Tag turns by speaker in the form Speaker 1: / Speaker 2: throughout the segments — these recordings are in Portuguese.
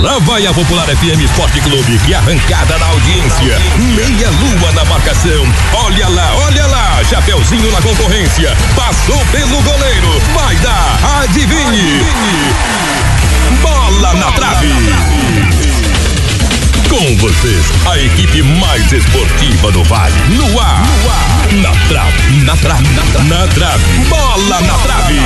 Speaker 1: Lá vai a Popular FM Esporte Clube, que arrancada na audiência. Meia lua na marcação. Olha lá, olha lá. Chapeuzinho na concorrência. Passou pelo goleiro. Vai dar, adivinhe. Bola na trave. Com vocês, a equipe mais esportiva do Vale. No ar. Na trave, na trave, na trave. Na trave. Bola na trave.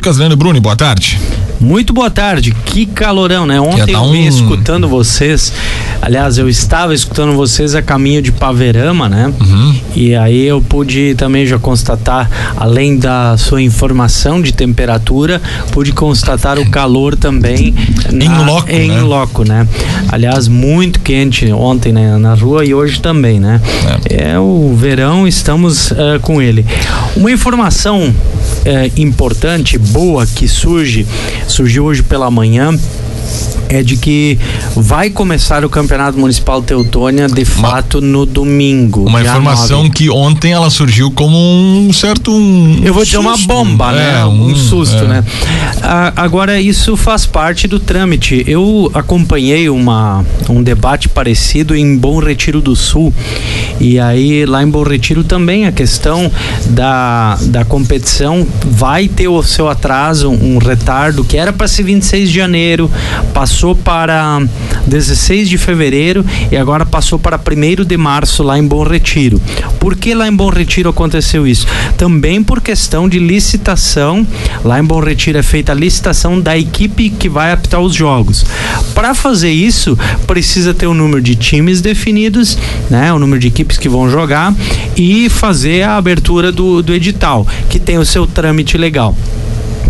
Speaker 2: Casleno Bruni, boa tarde.
Speaker 3: Muito boa tarde, que calorão, né? Ontem eu vim um... escutando vocês, aliás, eu estava escutando vocês a caminho de Paverama, né? Uhum. E aí eu pude também já constatar, além da sua informação de temperatura, pude constatar o calor também
Speaker 2: na, em loco,
Speaker 3: em
Speaker 2: né?
Speaker 3: loco, né? Aliás, muito quente ontem né, na rua e hoje também, né? É, é o verão, estamos uh, com ele. Uma informação é, importante, boa, que surge, surgiu hoje pela manhã é de que vai começar o Campeonato Municipal Teutônia de fato no domingo.
Speaker 2: Uma informação 9. que ontem ela surgiu como um certo. Um
Speaker 3: Eu vou dizer uma bomba, né? é? Um, um susto, é. né? Ah, agora, isso faz parte do trâmite. Eu acompanhei uma, um debate parecido em Bom Retiro do Sul. E aí, lá em Bom Retiro também a questão da, da competição vai ter o seu atraso, um retardo, que era para ser 26 de janeiro, passou passou para 16 de fevereiro e agora passou para 1 de março lá em Bom Retiro. Por que lá em Bom Retiro aconteceu isso? Também por questão de licitação. Lá em Bom Retiro é feita a licitação da equipe que vai apitar os jogos. Para fazer isso, precisa ter o um número de times definidos, né? O número de equipes que vão jogar e fazer a abertura do, do edital, que tem o seu trâmite legal.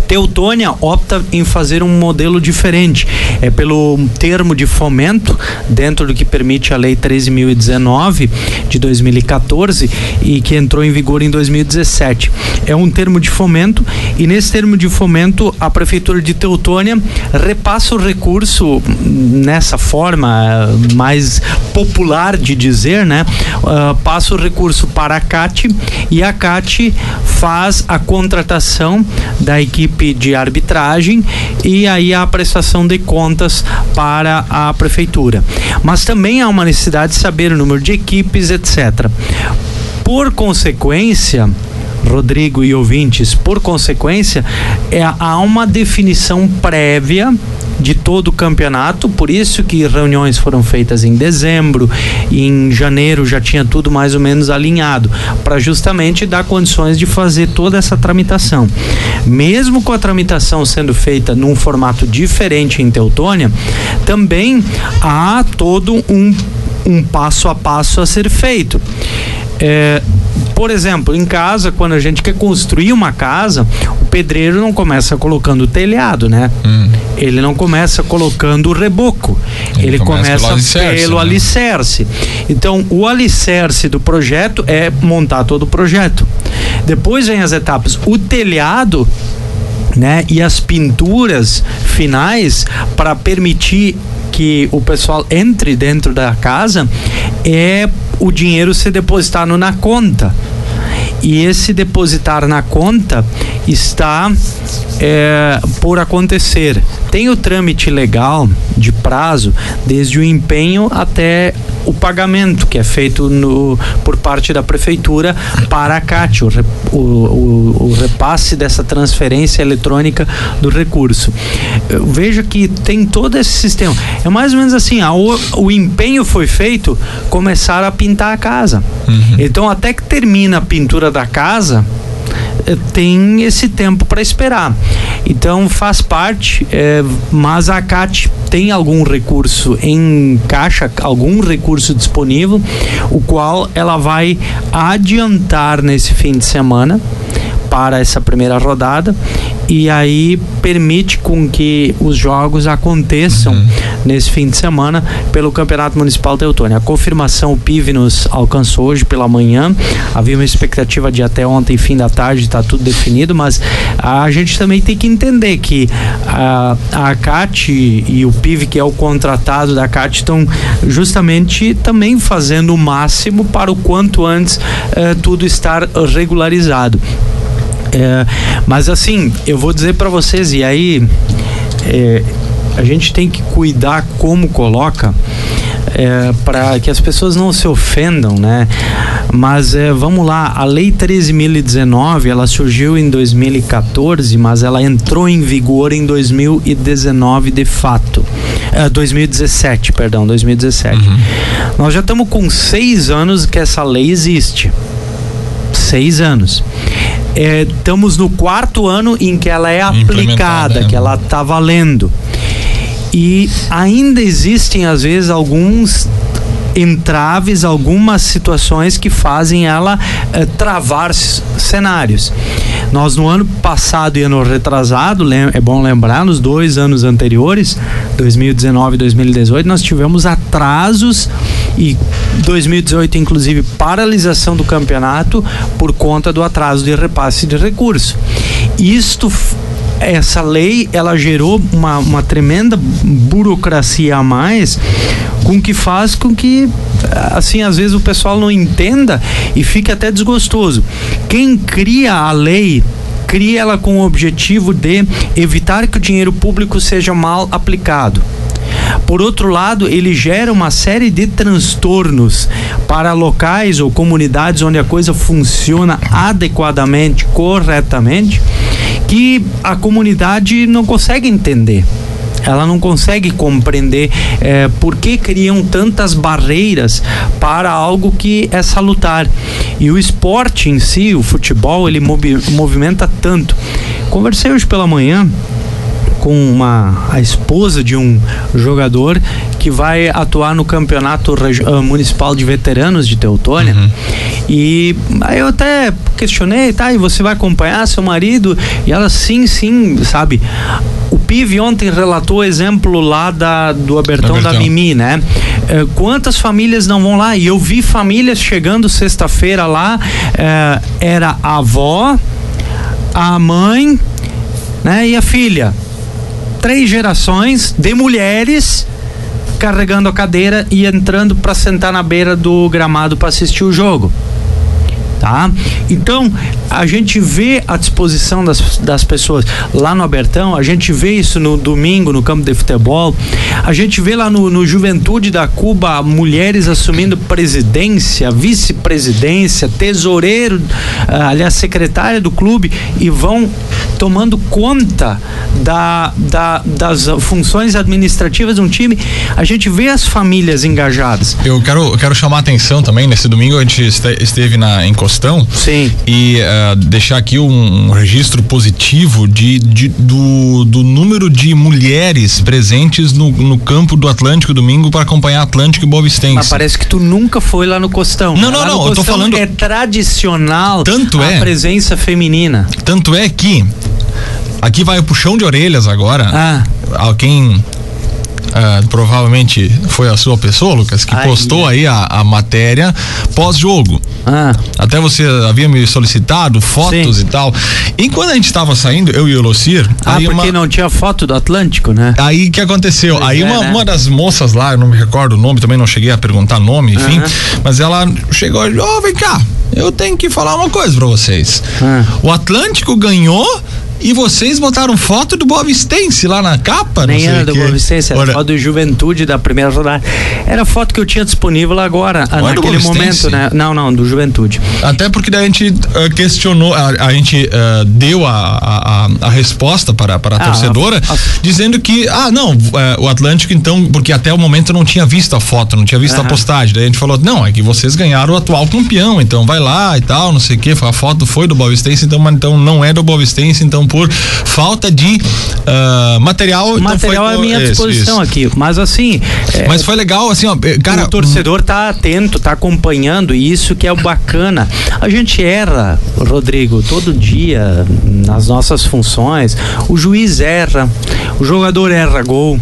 Speaker 3: Teutônia opta em fazer um modelo diferente. É pelo termo de fomento, dentro do que permite a Lei 13.019 de 2014 e que entrou em vigor em 2017. É um termo de fomento e nesse termo de fomento a Prefeitura de Teutônia repassa o recurso nessa forma mais popular de dizer, né? Uh, passa o recurso para a CAT e a CAT faz a contratação da equipe equipe de arbitragem e aí a prestação de contas para a prefeitura. Mas também há uma necessidade de saber o número de equipes, etc. Por consequência, Rodrigo e ouvintes, por consequência, é, há uma definição prévia de todo o campeonato, por isso que reuniões foram feitas em dezembro, em janeiro já tinha tudo mais ou menos alinhado, para justamente dar condições de fazer toda essa tramitação. Mesmo com a tramitação sendo feita num formato diferente em Teutônia, também há todo um, um passo a passo a ser feito. É, por exemplo, em casa, quando a gente quer construir uma casa, o pedreiro não começa colocando o telhado, né? Hum. Ele não começa colocando o reboco. Ele, Ele começa, começa, pelo, alicerce, pelo né? alicerce. Então, o alicerce do projeto é montar todo o projeto. Depois vem as etapas. O telhado né? E as pinturas finais para permitir que o pessoal entre dentro da casa é o dinheiro ser depositado na conta. E esse depositar na conta está é, por acontecer. Tem o trâmite legal de prazo, desde o empenho até o pagamento que é feito no, por parte da prefeitura para a CAT, o, o, o repasse dessa transferência eletrônica do recurso. Veja que tem todo esse sistema. É mais ou menos assim: a, o, o empenho foi feito, começaram a pintar a casa. Uhum. Então, até que termina a pintura da casa, tem esse tempo para esperar. Então faz parte, é, mas a CAT tem algum recurso em caixa, algum recurso disponível, o qual ela vai adiantar nesse fim de semana para essa primeira rodada e aí permite com que os jogos aconteçam uhum. nesse fim de semana pelo Campeonato Municipal Teutônia. A confirmação o PIV nos alcançou hoje pela manhã. Havia uma expectativa de até ontem, fim da tarde, está tudo definido, mas a gente também tem que entender que a, a CAT e o PIV, que é o contratado da CAT, estão justamente também fazendo o máximo para o quanto antes eh, tudo estar regularizado. É, mas assim, eu vou dizer para vocês, e aí é, a gente tem que cuidar como coloca é, para que as pessoas não se ofendam, né? Mas é, vamos lá, a Lei 13.019 ela surgiu em 2014, mas ela entrou em vigor em 2019 de fato. É, 2017, perdão, 2017. Uhum. Nós já estamos com seis anos que essa lei existe. Seis anos. É, estamos no quarto ano em que ela é aplicada, que ela está valendo. E ainda existem, às vezes, alguns entraves, algumas situações que fazem ela eh, travar cenários. Nós no ano passado e ano retrasado, é bom lembrar, nos dois anos anteriores, 2019 e 2018, nós tivemos atrasos e 2018 inclusive paralisação do campeonato por conta do atraso de repasse de recurso. Isto essa lei ela gerou uma, uma tremenda burocracia a mais com que faz com que assim às vezes o pessoal não entenda e fique até desgostoso quem cria a lei cria ela com o objetivo de evitar que o dinheiro público seja mal aplicado por outro lado, ele gera uma série de transtornos para locais ou comunidades onde a coisa funciona adequadamente, corretamente, que a comunidade não consegue entender ela não consegue compreender é, por que criam tantas barreiras para algo que é salutar. E o esporte em si, o futebol, ele movi movimenta tanto. Conversei hoje pela manhã com uma a esposa de um jogador que vai atuar no campeonato uh, municipal de veteranos de Teutônia. Uhum. E aí eu até questionei, tá, e você vai acompanhar seu marido? E ela sim, sim, sabe? O Pive ontem relatou o exemplo lá da, do Abertão, Abertão. da Mimi, né? É, quantas famílias não vão lá? E eu vi famílias chegando sexta-feira lá, é, era a avó, a mãe, né? E a filha três gerações de mulheres carregando a cadeira e entrando para sentar na beira do gramado para assistir o jogo tá? Então, a gente vê a disposição das, das pessoas lá no Abertão, a gente vê isso no domingo no campo de futebol, a gente vê lá no, no Juventude da Cuba mulheres assumindo presidência, vice-presidência, tesoureiro, ah, aliás, secretária do clube e vão tomando conta da, da, das funções administrativas de um time. A gente vê as famílias engajadas.
Speaker 2: Eu quero, quero chamar a atenção também. Nesse domingo a gente esteve na, em Costão.
Speaker 3: Sim.
Speaker 2: E uh, deixar aqui um, um registro positivo de, de, do, do número de mulheres presentes no, no campo do Atlântico domingo para acompanhar Atlântico e Boa Vistense. Mas
Speaker 3: parece que tu nunca foi lá no Costão.
Speaker 2: Não, não, não. Eu tô falando.
Speaker 3: É tradicional
Speaker 2: tanto
Speaker 3: a
Speaker 2: é,
Speaker 3: presença feminina.
Speaker 2: Tanto é que aqui vai o puxão de orelhas agora.
Speaker 3: Ah.
Speaker 2: A quem Uh, provavelmente foi a sua pessoa, Lucas, que Ai, postou é. aí a, a matéria pós-jogo.
Speaker 3: Ah.
Speaker 2: Até você havia me solicitado fotos Sim. e tal. E quando a gente estava saindo, eu e o Locir.
Speaker 3: Ah, porque uma... não tinha foto do Atlântico, né?
Speaker 2: Aí que aconteceu? Pois aí é, uma, né? uma das moças lá, eu não me recordo o nome, também não cheguei a perguntar nome, enfim. Uh -huh. Mas ela chegou e oh, vem cá, eu tenho que falar uma coisa para vocês.
Speaker 3: Ah.
Speaker 2: O Atlântico ganhou e vocês botaram foto do Boa Vistense lá na capa?
Speaker 3: Nem era do Boa Vistense, era foto do Juventude da primeira rodada. Era foto que eu tinha disponível agora, não naquele momento, né? Não, não, do Juventude.
Speaker 2: Até porque daí a gente uh, questionou, a, a gente uh, deu a, a, a, resposta para, para a ah, torcedora, dizendo que, ah, não, uh, o Atlântico então, porque até o momento não tinha visto a foto, não tinha visto a postagem. Daí a gente falou, não, é que vocês ganharam o atual campeão, então vai lá e tal, não sei o que, a foto foi do Boa Vistense, então, mas então não é do Boa Vistense, então por falta de uh, material.
Speaker 3: O material
Speaker 2: então
Speaker 3: é à minha disposição isso. aqui, mas assim.
Speaker 2: É, mas foi legal, assim, ó, eh, cara.
Speaker 3: O torcedor tá atento, tá acompanhando, e isso que é o bacana. A gente erra, Rodrigo, todo dia nas nossas funções. O juiz erra, o jogador erra gol,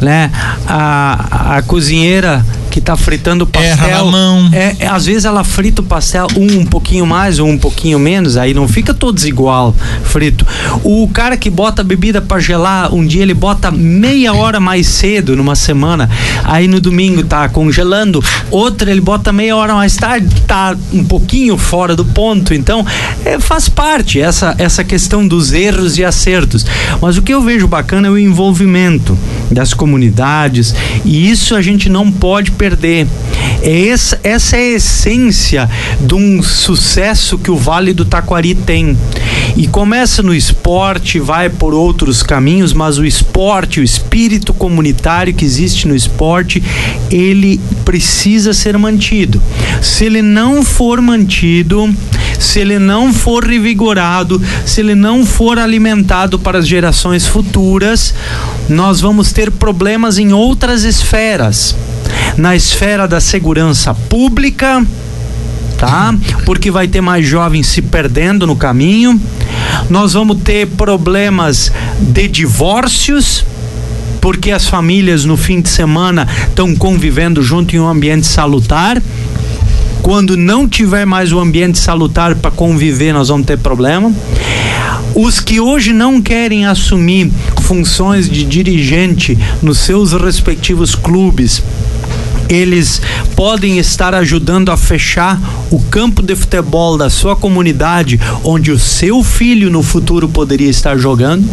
Speaker 3: né? A, a cozinheira que tá fritando pastel. Erra na mão. É, é, às vezes ela frita o pastel um, um pouquinho mais ou um pouquinho menos, aí não fica todos igual frito. O cara que bota bebida para gelar, um dia ele bota meia hora mais cedo numa semana, aí no domingo tá congelando, outra ele bota meia hora mais tarde, tá um pouquinho fora do ponto. Então, é, faz parte essa essa questão dos erros e acertos. Mas o que eu vejo bacana é o envolvimento das comunidades e isso a gente não pode perder. É essa, essa é a essência de um sucesso que o Vale do Taquari tem. E começa no esporte, vai por outros caminhos, mas o esporte, o espírito comunitário que existe no esporte, ele precisa ser mantido. Se ele não for mantido, se ele não for revigorado, se ele não for alimentado para as gerações futuras, nós vamos ter problemas em outras esferas. Na esfera da segurança pública, tá? Porque vai ter mais jovens se perdendo no caminho. Nós vamos ter problemas de divórcios, porque as famílias no fim de semana estão convivendo junto em um ambiente salutar. Quando não tiver mais o um ambiente salutar para conviver, nós vamos ter problema. Os que hoje não querem assumir funções de dirigente nos seus respectivos clubes, eles podem estar ajudando a fechar o campo de futebol da sua comunidade, onde o seu filho no futuro poderia estar jogando.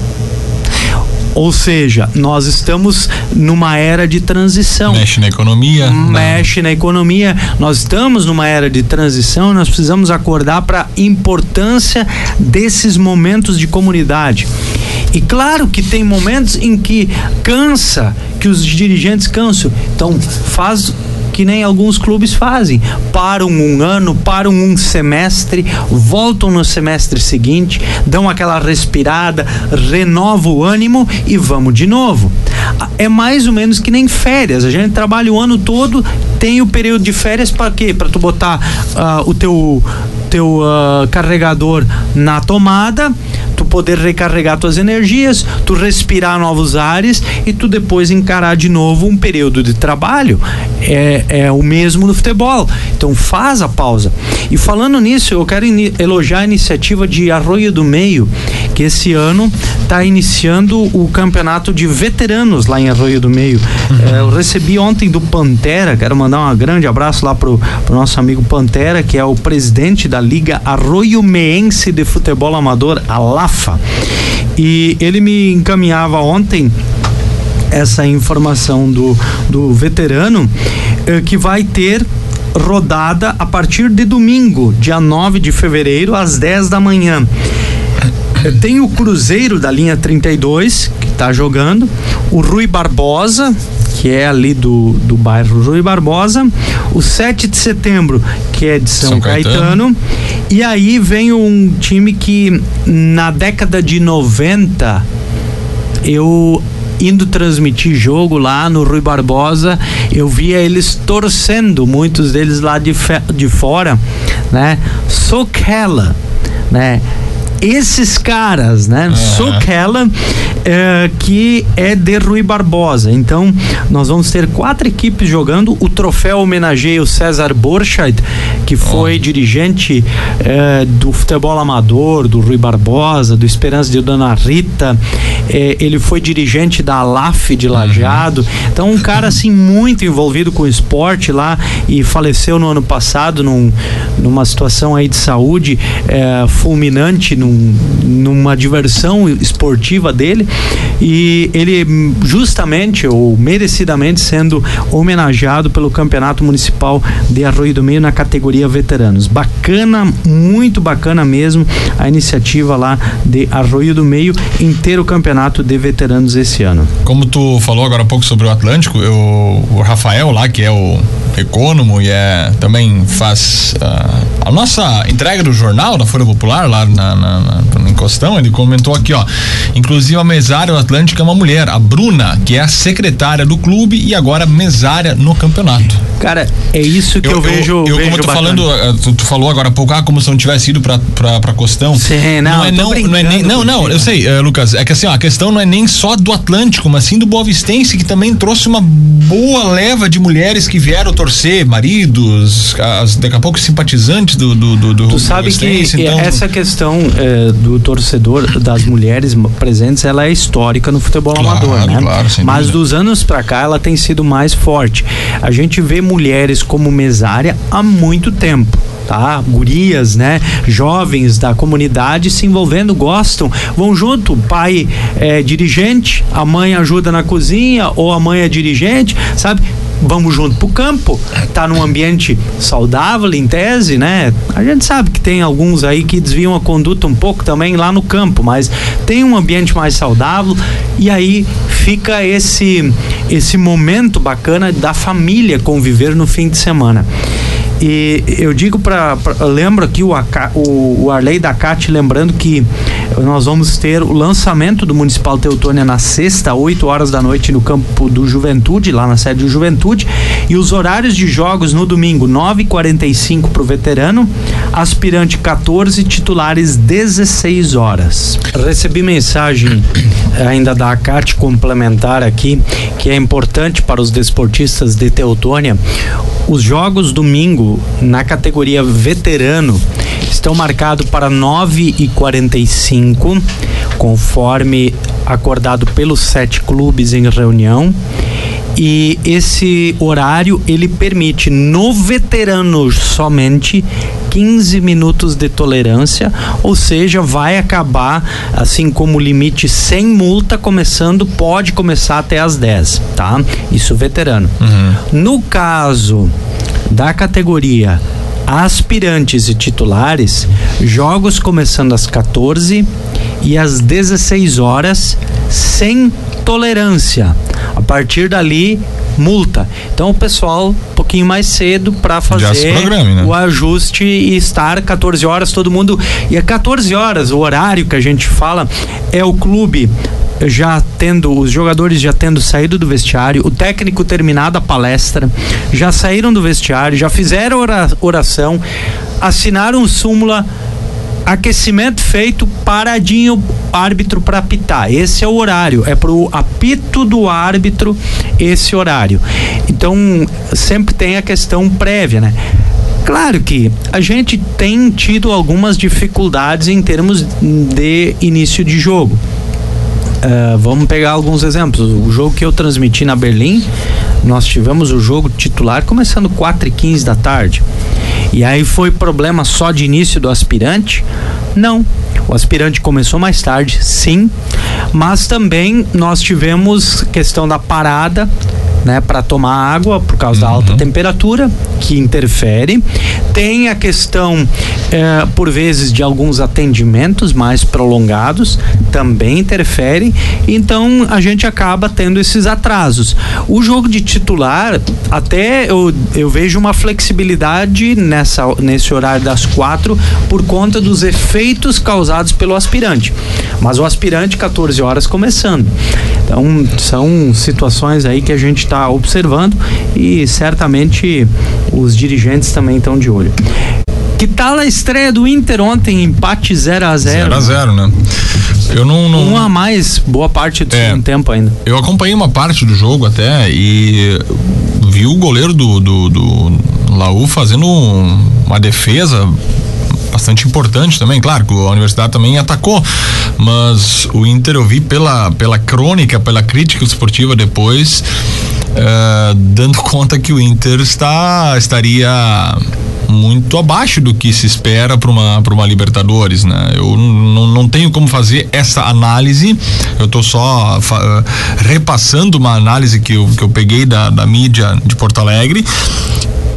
Speaker 3: Ou seja, nós estamos numa era de transição.
Speaker 2: Mexe na economia.
Speaker 3: Né? Mexe na economia. Nós estamos numa era de transição, nós precisamos acordar para a importância desses momentos de comunidade. E claro que tem momentos em que cansa, que os dirigentes cansam. Então, faz que nem alguns clubes fazem. Param um ano, param um semestre, voltam no semestre seguinte, dão aquela respirada, renova o ânimo e vamos de novo. É mais ou menos que nem férias. A gente trabalha o ano todo, tem o período de férias para quê? Para tu botar uh, o teu teu uh, carregador na tomada poder recarregar tuas energias, tu respirar novos ares e tu depois encarar de novo um período de trabalho. É, é o mesmo no futebol. Então faz a pausa. E falando nisso, eu quero elogiar a iniciativa de Arroio do Meio, que esse ano está iniciando o campeonato de veteranos lá em Arroio do Meio. Uhum. É, eu recebi ontem do Pantera, quero mandar um grande abraço lá pro, pro nosso amigo Pantera, que é o presidente da Liga Arroio Meense de Futebol Amador, a LAFA. E ele me encaminhava ontem essa informação do, do veterano eh, que vai ter rodada a partir de domingo, dia 9 de fevereiro, às 10 da manhã. Tem o Cruzeiro da linha 32, que está jogando, o Rui Barbosa, que é ali do, do bairro Rui Barbosa, o 7 de setembro, que é de São, São Caetano. Caetano, e aí vem um time que na década de 90 eu indo transmitir jogo lá no Rui Barbosa, eu via eles torcendo, muitos deles lá de, de fora, né? Sokela, né? Esses caras, né? Uhum. Sokela, é, que é de Rui Barbosa. Então, nós vamos ter quatro equipes jogando. O troféu homenageia o César Borchardt, que foi oh. dirigente é, do futebol amador, do Rui Barbosa, do Esperança de Dona Rita. É, ele foi dirigente da ALAF de Lajeado. Uhum. Então, um cara assim muito envolvido com o esporte lá e faleceu no ano passado num, numa situação aí de saúde é, fulminante num, numa diversão esportiva dele e ele justamente ou merecidamente sendo homenageado pelo Campeonato Municipal de Arroio do Meio na categoria veteranos. Bacana, muito bacana mesmo a iniciativa lá de Arroio do Meio em ter o campeonato de veteranos esse ano.
Speaker 2: Como tu falou agora há pouco sobre o Atlântico, eu, o Rafael lá, que é o econômico e é também faz uh, a nossa entrega do jornal da Folha Popular lá na, na, na, Encostão, ele comentou aqui, ó, inclusive a mesária do Atlântico é uma mulher, a Bruna, que é a secretária do clube e agora mesária no campeonato.
Speaker 3: Cara, é isso que eu, eu vejo.
Speaker 2: Eu, eu
Speaker 3: vejo
Speaker 2: como eu tô falando, eh, tu, tu, falou agora há pouco, ah, como se não tivesse ido pra, pra, pra Costão.
Speaker 3: Sim, não,
Speaker 2: não é não, não é nem, não, não, eu sei, uh, Lucas, é que assim, ó, a questão não é nem só do Atlântico, mas sim do Boa Vistense, que também trouxe uma boa leva de mulheres que vieram torcer, maridos, as, daqui a pouco simpatizantes do do, do, do
Speaker 3: Tu sabe que então... essa questão é, do torcedor das mulheres presentes, ela é histórica no futebol claro, amador, né? Claro, Mas dos anos para cá ela tem sido mais forte. A gente vê mulheres como mesária há muito tempo tá? Gurias, né? Jovens da comunidade se envolvendo, gostam, vão junto. O pai é dirigente, a mãe ajuda na cozinha ou a mãe é dirigente, sabe? Vamos junto pro campo, tá num ambiente saudável em tese, né? A gente sabe que tem alguns aí que desviam a conduta um pouco também lá no campo, mas tem um ambiente mais saudável e aí fica esse esse momento bacana da família conviver no fim de semana. E eu digo para lembro aqui o, o, o Arley da CAT lembrando que nós vamos ter o lançamento do Municipal Teutônia na sexta, 8 horas da noite no campo do Juventude, lá na sede do Juventude, e os horários de jogos no domingo 9:45 para o veterano, aspirante 14, titulares 16 horas. Recebi mensagem ainda da CAT complementar aqui, que é importante para os desportistas de Teutônia. Os jogos domingo na categoria veterano estão marcados para 9 e 45 conforme acordado pelos sete clubes em reunião e esse horário ele permite no veterano somente 15 minutos de tolerância, ou seja, vai acabar assim como limite sem multa começando pode começar até as 10, tá? Isso veterano. Uhum. No caso da categoria aspirantes e titulares, jogos começando às 14 e às 16 horas sem tolerância. A partir dali, multa. Então o pessoal um pouquinho mais cedo para fazer programe, né? o ajuste e estar 14 horas todo mundo e é 14 horas o horário que a gente fala é o clube já tendo os jogadores já tendo saído do vestiário, o técnico terminado a palestra, já saíram do vestiário, já fizeram oração, assinaram súmula aquecimento feito paradinho árbitro para apitar. Esse é o horário, é pro apito do árbitro esse horário. Então, sempre tem a questão prévia, né? Claro que a gente tem tido algumas dificuldades em termos de início de jogo. Uh, vamos pegar alguns exemplos. O jogo que eu transmiti na Berlim, nós tivemos o jogo titular começando 4 e 15 da tarde. E aí foi problema só de início do aspirante? Não. O aspirante começou mais tarde, sim, mas também nós tivemos questão da parada né, para tomar água por causa uhum. da alta uhum. temperatura que interfere. Tem a questão, eh, por vezes, de alguns atendimentos mais prolongados, também interfere. Então a gente acaba tendo esses atrasos. O jogo de titular, até eu, eu vejo uma flexibilidade nessa, nesse horário das quatro por conta dos efeitos causados pelo aspirante. Mas o aspirante 14 horas começando. Então são situações aí que a gente está está observando e certamente os dirigentes também estão de olho. Que tal a estreia do Inter ontem, empate 0 a 0
Speaker 2: 0 a 0 né? Eu não, não...
Speaker 3: Um a mais, boa parte do é, tempo ainda.
Speaker 2: Eu acompanhei uma parte do jogo até e vi o goleiro do, do, do Laú fazendo um, uma defesa bastante importante também, claro, que a universidade também atacou, mas o Inter eu vi pela, pela crônica, pela crítica esportiva depois, uh, dando conta que o Inter está estaria muito abaixo do que se espera para uma para uma Libertadores, né? Eu não tenho como fazer essa análise. Eu estou só repassando uma análise que eu, que eu peguei da, da mídia de Porto Alegre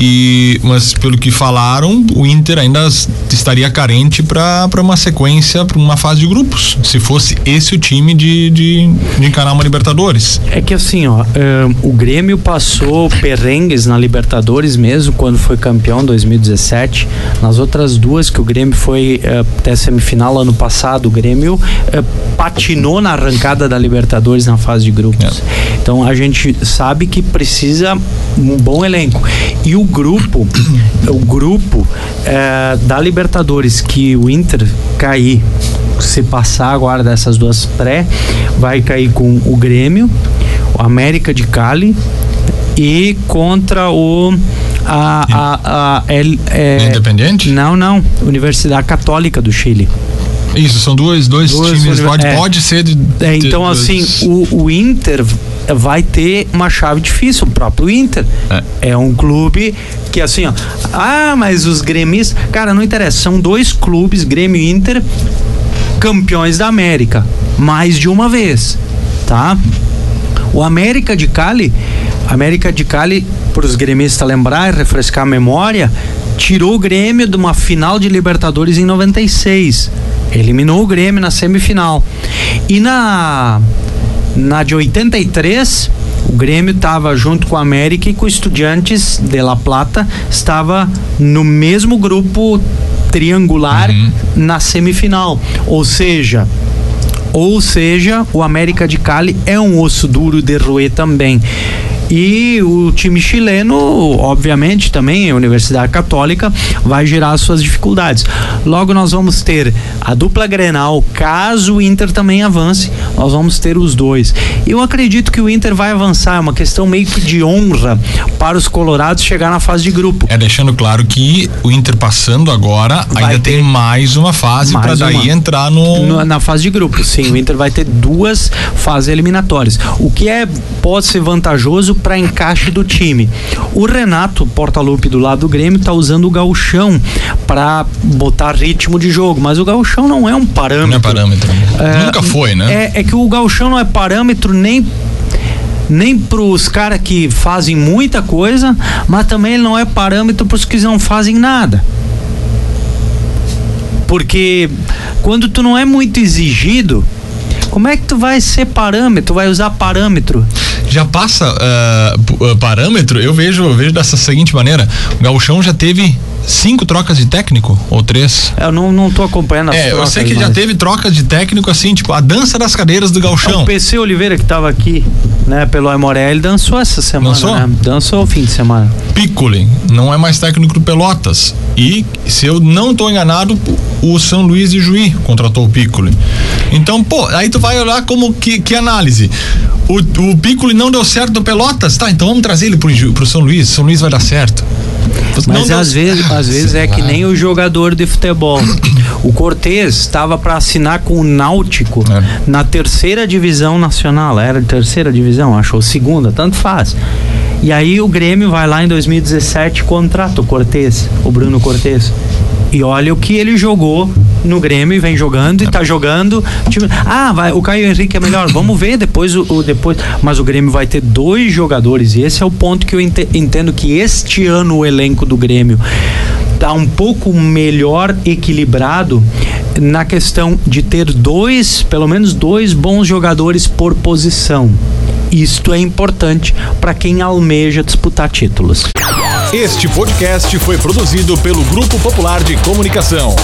Speaker 2: E, mas pelo que falaram, o Inter ainda estaria carente para uma sequência, para uma fase de grupos. Se fosse esse o time de, de, de encarar uma Libertadores.
Speaker 3: É que assim, ó, um, o Grêmio passou perrengues na Libertadores mesmo quando foi campeão em 2017. Nas outras duas que o Grêmio foi uh, até semifinal ano passado, o Grêmio uh, patinou na arrancada da Libertadores na fase de grupos. É. Então a gente sabe que precisa um bom elenco. E o grupo, o grupo é, da Libertadores que o Inter cair, se passar agora dessas duas pré, vai cair com o Grêmio, o América de Cali e contra o a, a, a,
Speaker 2: é, Independente?
Speaker 3: Não, não. Universidade Católica do Chile.
Speaker 2: Isso, são dois, dois, dois times. Pode, é, pode ser de.
Speaker 3: É, então, de, assim, o, o Inter vai ter uma chave difícil, o próprio Inter. É. é um clube que assim, ó. Ah, mas os gremistas. Cara, não interessa. São dois clubes, Grêmio e Inter, campeões da América. Mais de uma vez. Tá? O América de Cali. América de Cali, para os gremistas lembrar e refrescar a memória, tirou o Grêmio de uma final de Libertadores em 96. Eliminou o Grêmio na semifinal. E na na de 83, o Grêmio estava junto com a América e com o Estudiantes de La Plata, estava no mesmo grupo triangular uhum. na semifinal. Ou seja, ou seja, o América de Cali é um osso duro de roer também. E o time chileno, obviamente, também, a Universidade Católica, vai gerar suas dificuldades. Logo, nós vamos ter a dupla Grenal, caso o Inter também avance, nós vamos ter os dois. Eu acredito que o Inter vai avançar, é uma questão meio que de honra para os colorados chegar na fase de grupo.
Speaker 2: É deixando claro que o Inter passando agora vai ainda tem mais uma fase para daí uma. entrar no...
Speaker 3: no... na fase de grupo. Sim, o Inter vai ter duas fases eliminatórias. O que é pode ser vantajoso para encaixe do time. O Renato Portaluppi do lado do Grêmio está usando o gauchão para botar ritmo de jogo, mas o gauchão não é um parâmetro. Não é
Speaker 2: parâmetro. É, Nunca foi, né?
Speaker 3: É, é que o gauchão não é parâmetro nem nem para os caras que fazem muita coisa, mas também ele não é parâmetro para os que não fazem nada. Porque quando tu não é muito exigido, como é que tu vai ser parâmetro, vai usar parâmetro?
Speaker 2: Já passa uh, parâmetro, eu vejo, eu vejo dessa seguinte maneira, o Gauchão já teve cinco trocas de técnico ou três?
Speaker 3: Eu não, não tô acompanhando as
Speaker 2: É, trocas, eu sei que mas... já teve trocas de técnico assim, tipo a dança das cadeiras do Galchão. É,
Speaker 3: o PC Oliveira que tava aqui, né, pelo Aimoré, ele dançou essa semana, dançou? Né? Dançou o fim de semana.
Speaker 2: Piccoli não é mais técnico do Pelotas e se eu não tô enganado, o São Luís de Juí contratou o Piccoli. Então, pô, aí tu vai olhar como que, que análise. O, o Piccoli não deu certo no Pelotas, tá, então vamos trazer ele pro, pro São Luís, São Luís vai dar certo.
Speaker 3: Mas às vezes, às vezes é que nem o jogador de futebol. O Cortez estava para assinar com o Náutico é. na terceira divisão nacional. Era terceira divisão, achou segunda, tanto faz. E aí o Grêmio vai lá em 2017 contrata o Cortez, o Bruno Cortez. E olha o que ele jogou no Grêmio e vem jogando e tá jogando. Tipo, ah, vai, o Caio Henrique é melhor. Vamos ver depois o, o, depois. Mas o Grêmio vai ter dois jogadores e esse é o ponto que eu entendo que este ano o elenco do Grêmio tá um pouco melhor equilibrado na questão de ter dois, pelo menos dois bons jogadores por posição. Isto é importante para quem almeja disputar títulos.
Speaker 1: Este podcast foi produzido pelo Grupo Popular de Comunicação.